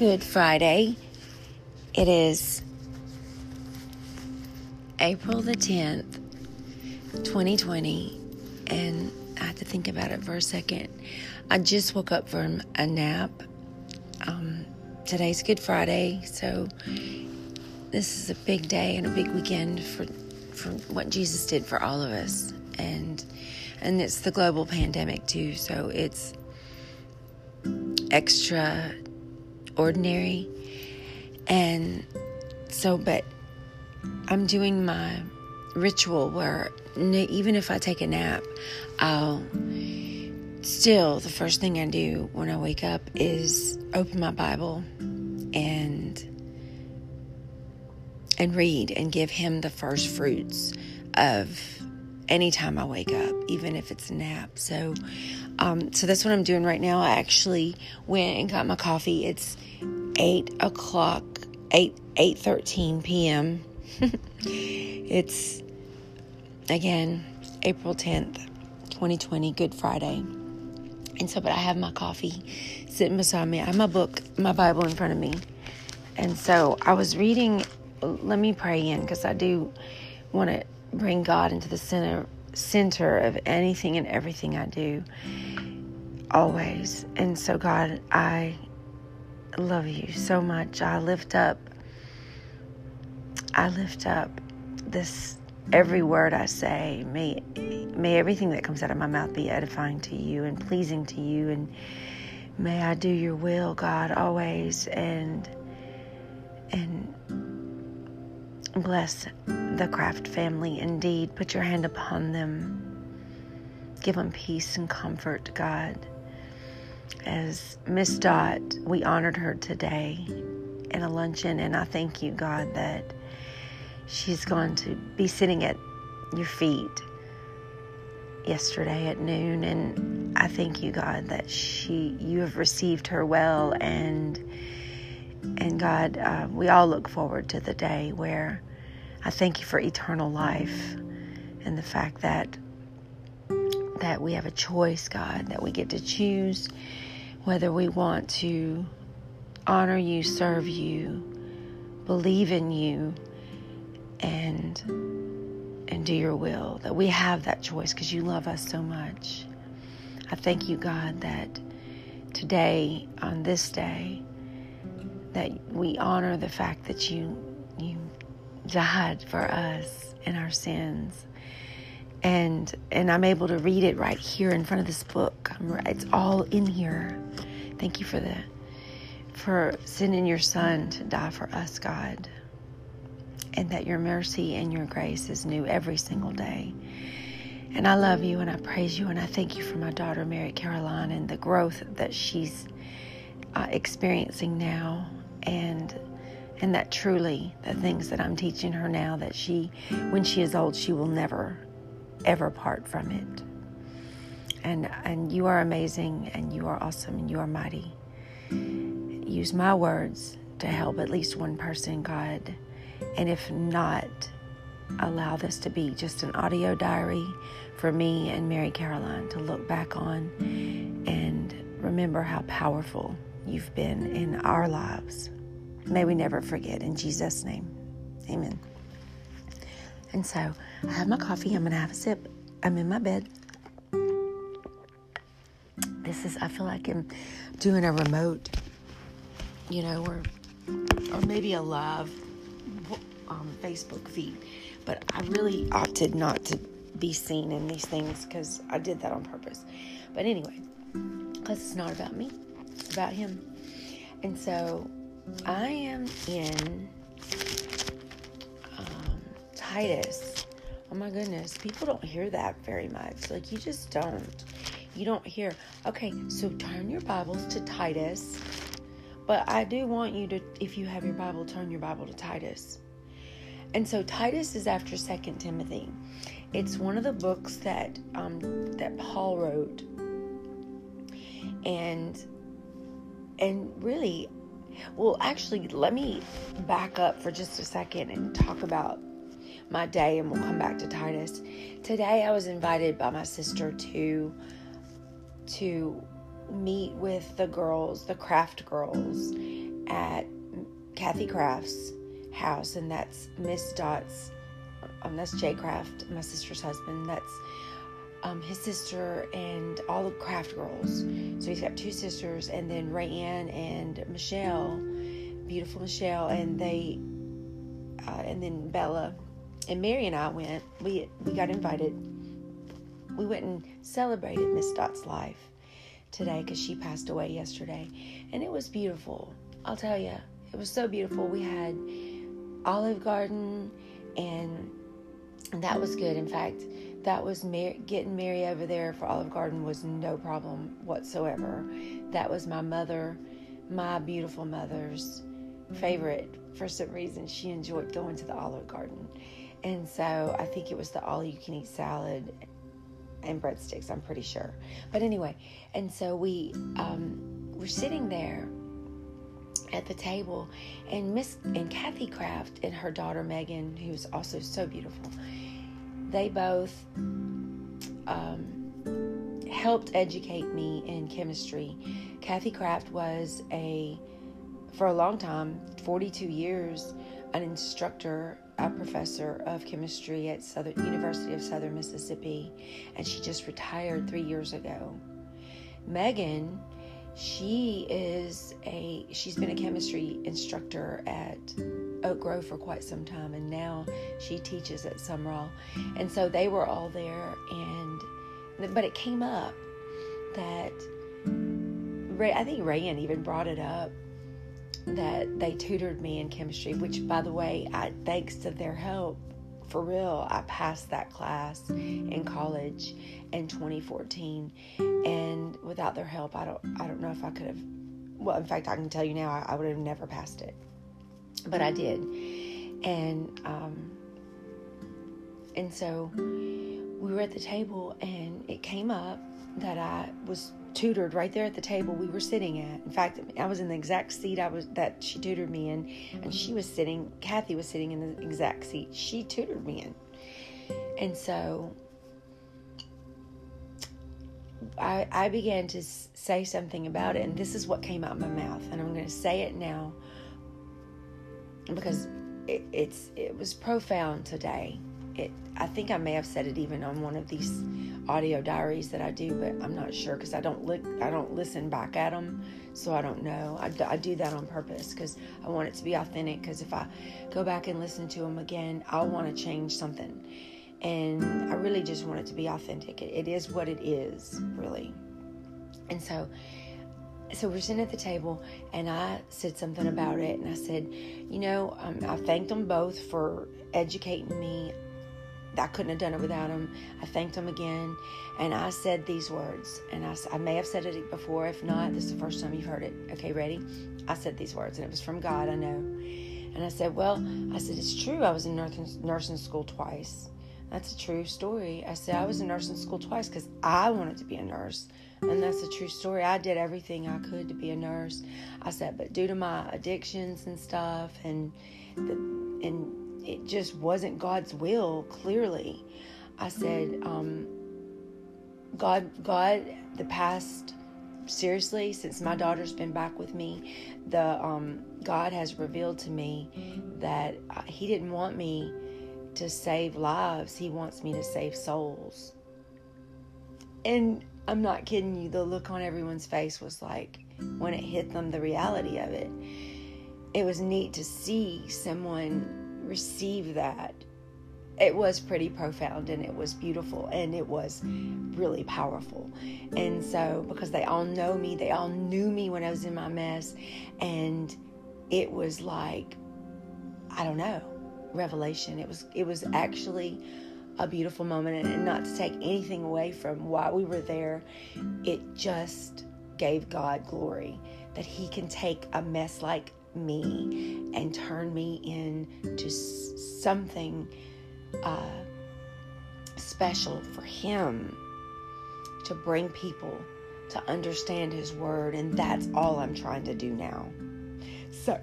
Good Friday. It is April the 10th, 2020, and I had to think about it for a second. I just woke up from a nap. Um, today's Good Friday, so this is a big day and a big weekend for for what Jesus did for all of us, and and it's the global pandemic too, so it's extra ordinary. And so, but I'm doing my ritual where even if I take a nap, I'll still, the first thing I do when I wake up is open my Bible and and read and give him the first fruits of any time I wake up, even if it's a nap. So, um, so that's what I'm doing right now. I actually went and got my coffee. It's eight o'clock, eight eight thirteen p.m. it's again April tenth, twenty twenty, Good Friday. And so, but I have my coffee sitting beside me. I have my book, my Bible in front of me. And so I was reading. Let me pray in because I do want to bring God into the center center of anything and everything I do always. And so God, I love you so much. I lift up I lift up this every word I say. May may everything that comes out of my mouth be edifying to you and pleasing to you and may I do your will, God, always and and Bless the Kraft family indeed. Put your hand upon them. Give them peace and comfort, God. As Miss Dot, we honored her today in a luncheon, and I thank you, God, that she's going to be sitting at your feet yesterday at noon and I thank you God that she you have received her well and and God, uh, we all look forward to the day where I thank you for eternal life and the fact that that we have a choice, God, that we get to choose whether we want to honor you, serve you, believe in you, and and do your will. That we have that choice because you love us so much. I thank you, God, that today, on this day, that we honor the fact that you you died for us and our sins and and I'm able to read it right here in front of this book. it's all in here. Thank you for the for sending your son to die for us, God. And that your mercy and your grace is new every single day. And I love you and I praise you and I thank you for my daughter Mary Caroline and the growth that she's uh, experiencing now and and that truly the things that I'm teaching her now that she when she is old she will never ever part from it. And and you are amazing and you are awesome and you are mighty. Use my words to help at least one person God. And if not allow this to be just an audio diary for me and Mary Caroline to look back on and remember how powerful you've been in our lives. May we never forget. In Jesus' name, amen. And so I have my coffee. I'm going to have a sip. I'm in my bed. This is, I feel like I'm doing a remote, you know, or, or maybe a live um, Facebook feed. But I really opted not to be seen in these things because I did that on purpose. But anyway, because it's not about me, about Him. And so I am in um, Titus. Oh my goodness, people don't hear that very much. Like, you just don't. You don't hear. Okay, so turn your Bibles to Titus. But I do want you to, if you have your Bible, turn your Bible to Titus. And so Titus is after Second Timothy. It's one of the books that um, that Paul wrote, and and really, well, actually, let me back up for just a second and talk about my day, and we'll come back to Titus. Today, I was invited by my sister to to meet with the girls, the Kraft girls, at Kathy Kraft's house, and that's Miss Dot's. Um, that's Jay Kraft, my sister's husband. That's um, his sister and all the Kraft girls. So he's got two sisters, and then Rayanne and Michelle, beautiful Michelle, and they, uh, and then Bella, and Mary and I went. We we got invited. We went and celebrated Miss Dot's life today because she passed away yesterday, and it was beautiful. I'll tell you, it was so beautiful. We had Olive Garden, and that was good. In fact, that was getting Mary over there for Olive Garden was no problem whatsoever. That was my mother, my beautiful mother's favorite. For some reason, she enjoyed going to the Olive Garden, and so I think it was the all-you-can-eat salad and breadsticks. I'm pretty sure. But anyway, and so we um, were sitting there at the table, and Miss and Kathy Kraft and her daughter Megan, who's also so beautiful, they both um, helped educate me in chemistry. Kathy Kraft was a, for a long time, 42 years, an instructor, a professor of chemistry at Southern University of Southern Mississippi, and she just retired three years ago. Megan she is a she's been a chemistry instructor at Oak Grove for quite some time and now she teaches at Sumrall. And so they were all there and but it came up that Ray I think Rayan even brought it up that they tutored me in chemistry, which by the way, I thanks to their help, for real, I passed that class in college in 2014, and without their help, I don't I don't know if I could have. Well, in fact, I can tell you now, I, I would have never passed it, but I did, and um, and so we were at the table, and it came up that I was tutored right there at the table we were sitting at. In fact, I was in the exact seat I was that she tutored me in, and she was sitting. Kathy was sitting in the exact seat she tutored me in, and so I, I began to say something about it, and this is what came out of my mouth, and I'm going to say it now because it, it's it was profound today. It I think I may have said it even on one of these audio diaries that I do, but I'm not sure because I don't look, I don't listen back at them, so I don't know. I, I do that on purpose because I want it to be authentic. Because if I go back and listen to them again, I'll want to change something, and I really just want it to be authentic. it, it is what it is, really. And so, so we're sitting at the table, and I said something about it, and I said, you know, um, I thanked them both for educating me I couldn't have done it without them I thanked them again, and I said these words. And I, I may have said it before. If not, this is the first time you've heard it. Okay, ready? I said these words, and it was from God, I know. And I said, Well, I said, it's true. I was in nursing, nursing school twice. That's a true story. I said, I was a nurse in school twice because I wanted to be a nurse. And that's a true story. I did everything I could to be a nurse. I said, but due to my addictions and stuff and the, and it just wasn't God's will, clearly. I said, um, God, God, the past, seriously, since my daughter's been back with me, the um, God has revealed to me that uh, He didn't want me to save lives, He wants me to save souls. And I'm not kidding you, the look on everyone's face was like, when it hit them, the reality of it. It was neat to see someone receive that, it was pretty profound and it was beautiful and it was really powerful. And so, because they all know me, they all knew me when I was in my mess, and it was like, I don't know, revelation. It was, it was actually a beautiful moment, and not to take anything away from why we were there, it just gave God glory that He can take a mess like me and turn me into something uh, special for Him to bring people to understand His Word. And that's all I'm trying to do now. So,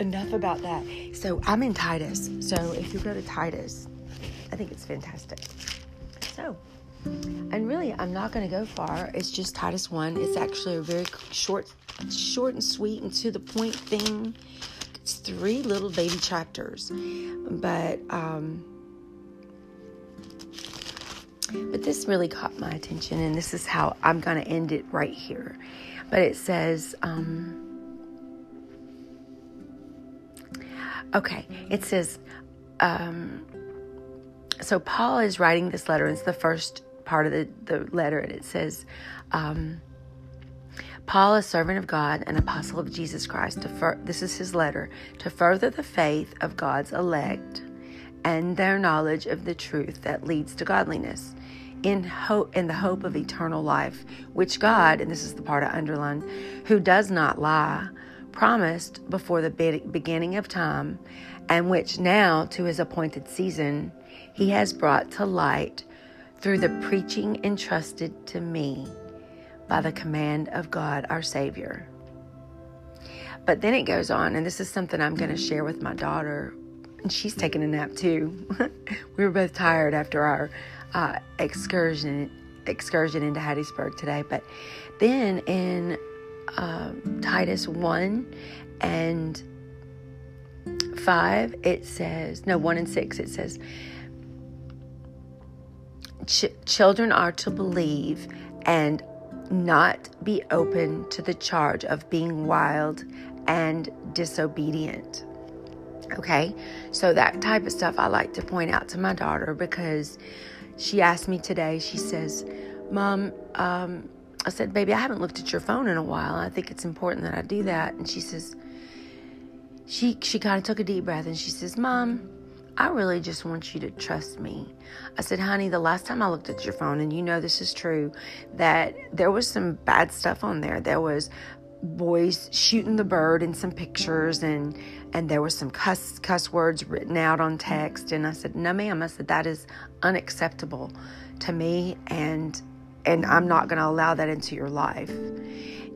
enough about that. So, I'm in Titus. So, if you go to Titus, I think it's fantastic. So, and really, I'm not going to go far. It's just Titus 1. It's actually a very short, short and sweet and to the point thing. It's three little baby chapters. But, um, but this really caught my attention, and this is how I'm going to end it right here. But it says, um, okay, it says, um, so Paul is writing this letter. It's the first part of the, the letter, and it says, um, Paul, a servant of God, an apostle of Jesus Christ, to fur- this is his letter, to further the faith of God's elect and their knowledge of the truth that leads to godliness in hope in the hope of eternal life which God and this is the part I underline who does not lie promised before the beginning of time and which now to his appointed season he has brought to light through the preaching entrusted to me by the command of God our savior but then it goes on and this is something I'm going to share with my daughter and she's taking a nap too we were both tired after our uh, excursion excursion into Hattiesburg today. But then in uh, Titus one and five, it says no one and six. It says Ch- children are to believe and not be open to the charge of being wild and disobedient. Okay, so that type of stuff I like to point out to my daughter because she asked me today, she says, Mom, um, I said, Baby, I haven't looked at your phone in a while. I think it's important that I do that. And she says, she, she kind of took a deep breath and she says, Mom, I really just want you to trust me. I said, honey, the last time I looked at your phone, and you know this is true, that there was some bad stuff on there. There was boys shooting the bird in some pictures and and there was some cuss cuss words written out on text and I said no ma'am I said that is unacceptable to me and and I'm not going to allow that into your life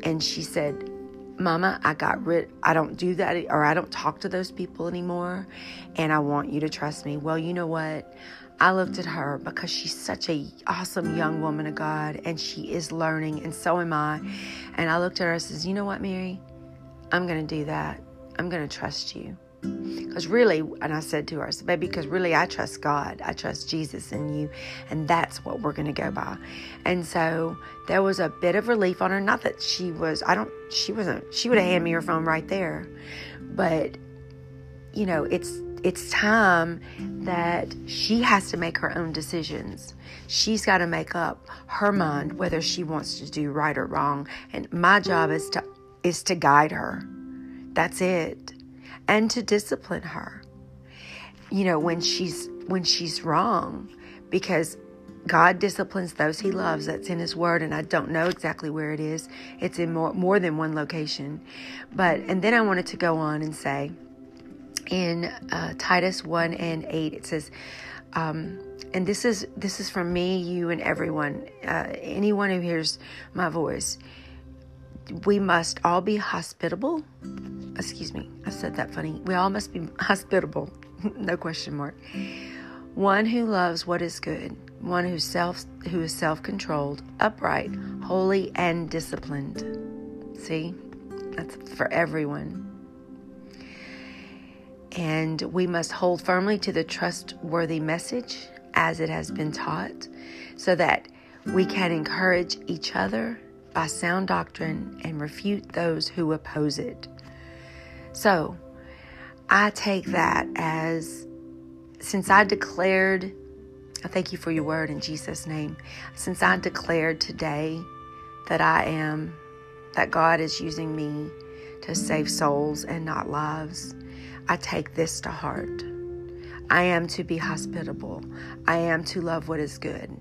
and she said mama I got rid I don't do that or I don't talk to those people anymore and I want you to trust me well you know what I looked at her because she's such a awesome young woman of God and she is learning and so am I. And I looked at her and says, "You know what, Mary? I'm going to do that. I'm going to trust you." Because really, and I said to her, I said, baby, because really I trust God. I trust Jesus and you. And that's what we're going to go by. And so there was a bit of relief on her. Not that she was, I don't, she wasn't, she would have handed me her phone right there. But, you know, it's, it's time that she has to make her own decisions. She's got to make up her mind whether she wants to do right or wrong. And my job is to is to guide her. That's it. And to discipline her. You know, when she's when she's wrong because God disciplines those he loves. That's in his word, and I don't know exactly where it is. It's in more, more than one location. But, and then I wanted to go on and say, in uh, Titus 1 and 8 it says um, and this is this is from me you and everyone uh, anyone who hears my voice we must all be hospitable excuse me I said that funny. We all must be hospitable. No question mark. One who loves what is good one who self who is self-controlled upright holy and disciplined. See? That's for everyone. And we must hold firmly to the trustworthy message as it has been taught so that we can encourage each other by sound doctrine and refute those who oppose it. So, I take that as since I declared, I thank you for your word in Jesus' name. Since I declared today that I am, that God is using me to save souls and not lives, I take this to heart. I am to be hospitable. I am to love what is good.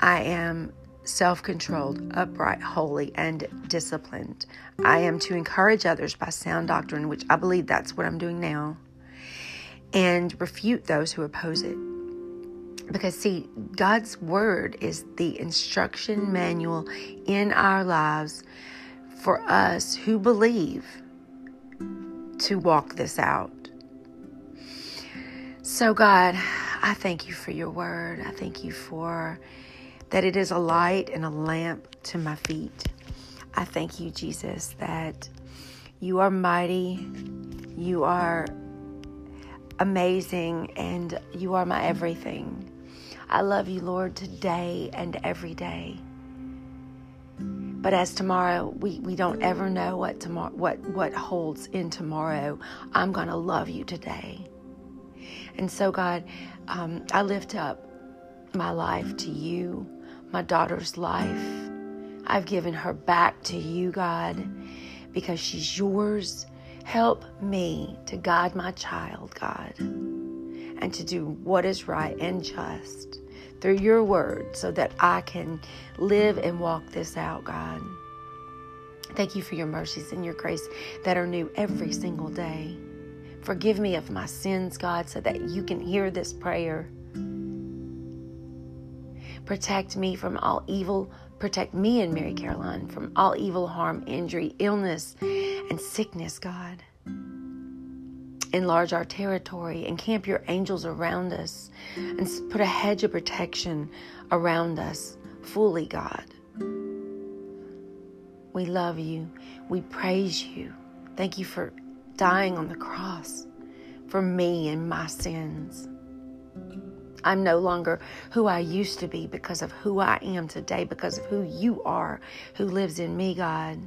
I am self controlled, upright, holy, and disciplined. I am to encourage others by sound doctrine, which I believe that's what I'm doing now, and refute those who oppose it. Because, see, God's word is the instruction manual in our lives for us who believe to walk this out. So, God, I thank you for your word. I thank you for that it is a light and a lamp to my feet. I thank you, Jesus, that you are mighty, you are amazing, and you are my everything. I love you, Lord, today and every day. But as tomorrow, we, we don't ever know what tomorrow what what holds in tomorrow. I'm gonna love you today. And so, God, um, I lift up my life to you, my daughter's life. I've given her back to you, God, because she's yours. Help me to guide my child, God, and to do what is right and just through your word so that I can live and walk this out, God. Thank you for your mercies and your grace that are new every single day. Forgive me of my sins, God, so that you can hear this prayer. Protect me from all evil. Protect me and Mary Caroline from all evil, harm, injury, illness, and sickness, God enlarge our territory, and camp your angels around us, and put a hedge of protection around us fully, God. We love you. We praise you. Thank you for dying on the cross for me and my sins. I'm no longer who I used to be because of who I am today, because of who you are, who lives in me, God.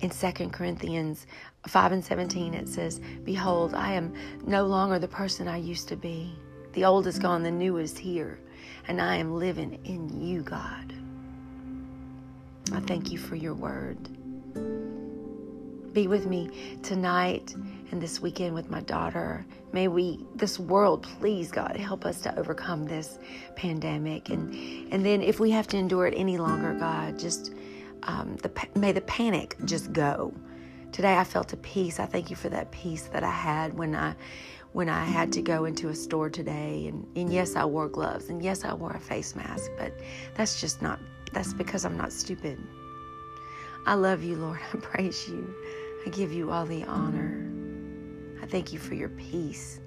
In 2 Corinthians 5 and 17, it says, Behold, I am no longer the person I used to be. The old is gone, the new is here, and I am living in you, God. I thank you for your word. Be with me tonight and this weekend with my daughter. May we, this world, please, God, help us to overcome this pandemic. And, and then if we have to endure it any longer, God, just um, the, may the panic just go. Today I felt a peace. I thank you for that peace that I had when I when I had to go into a store today and, and yes I wore gloves and yes I wore a face mask, but that's just not that's because I'm not stupid. I love you, Lord. I praise you. I give you all the honor. Thank you for your peace.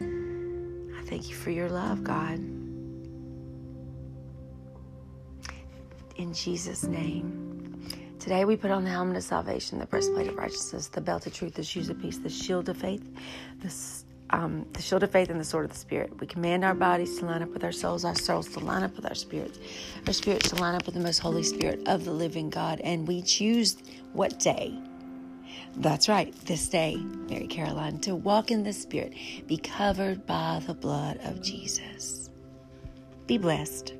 I thank you for your love, God. In Jesus' name. Today we put on the helmet of salvation, the breastplate of righteousness, the belt of truth, the shoes of peace, the shield of faith, the, um, the shield of faith, and the sword of the Spirit. We command our bodies to line up with our souls, our souls to line up with our spirits, our spirits to line up with the most holy Spirit of the living God. And we choose what day? That's right, this day, Mary Caroline, to walk in the Spirit, be covered by the blood of Jesus. Be blessed.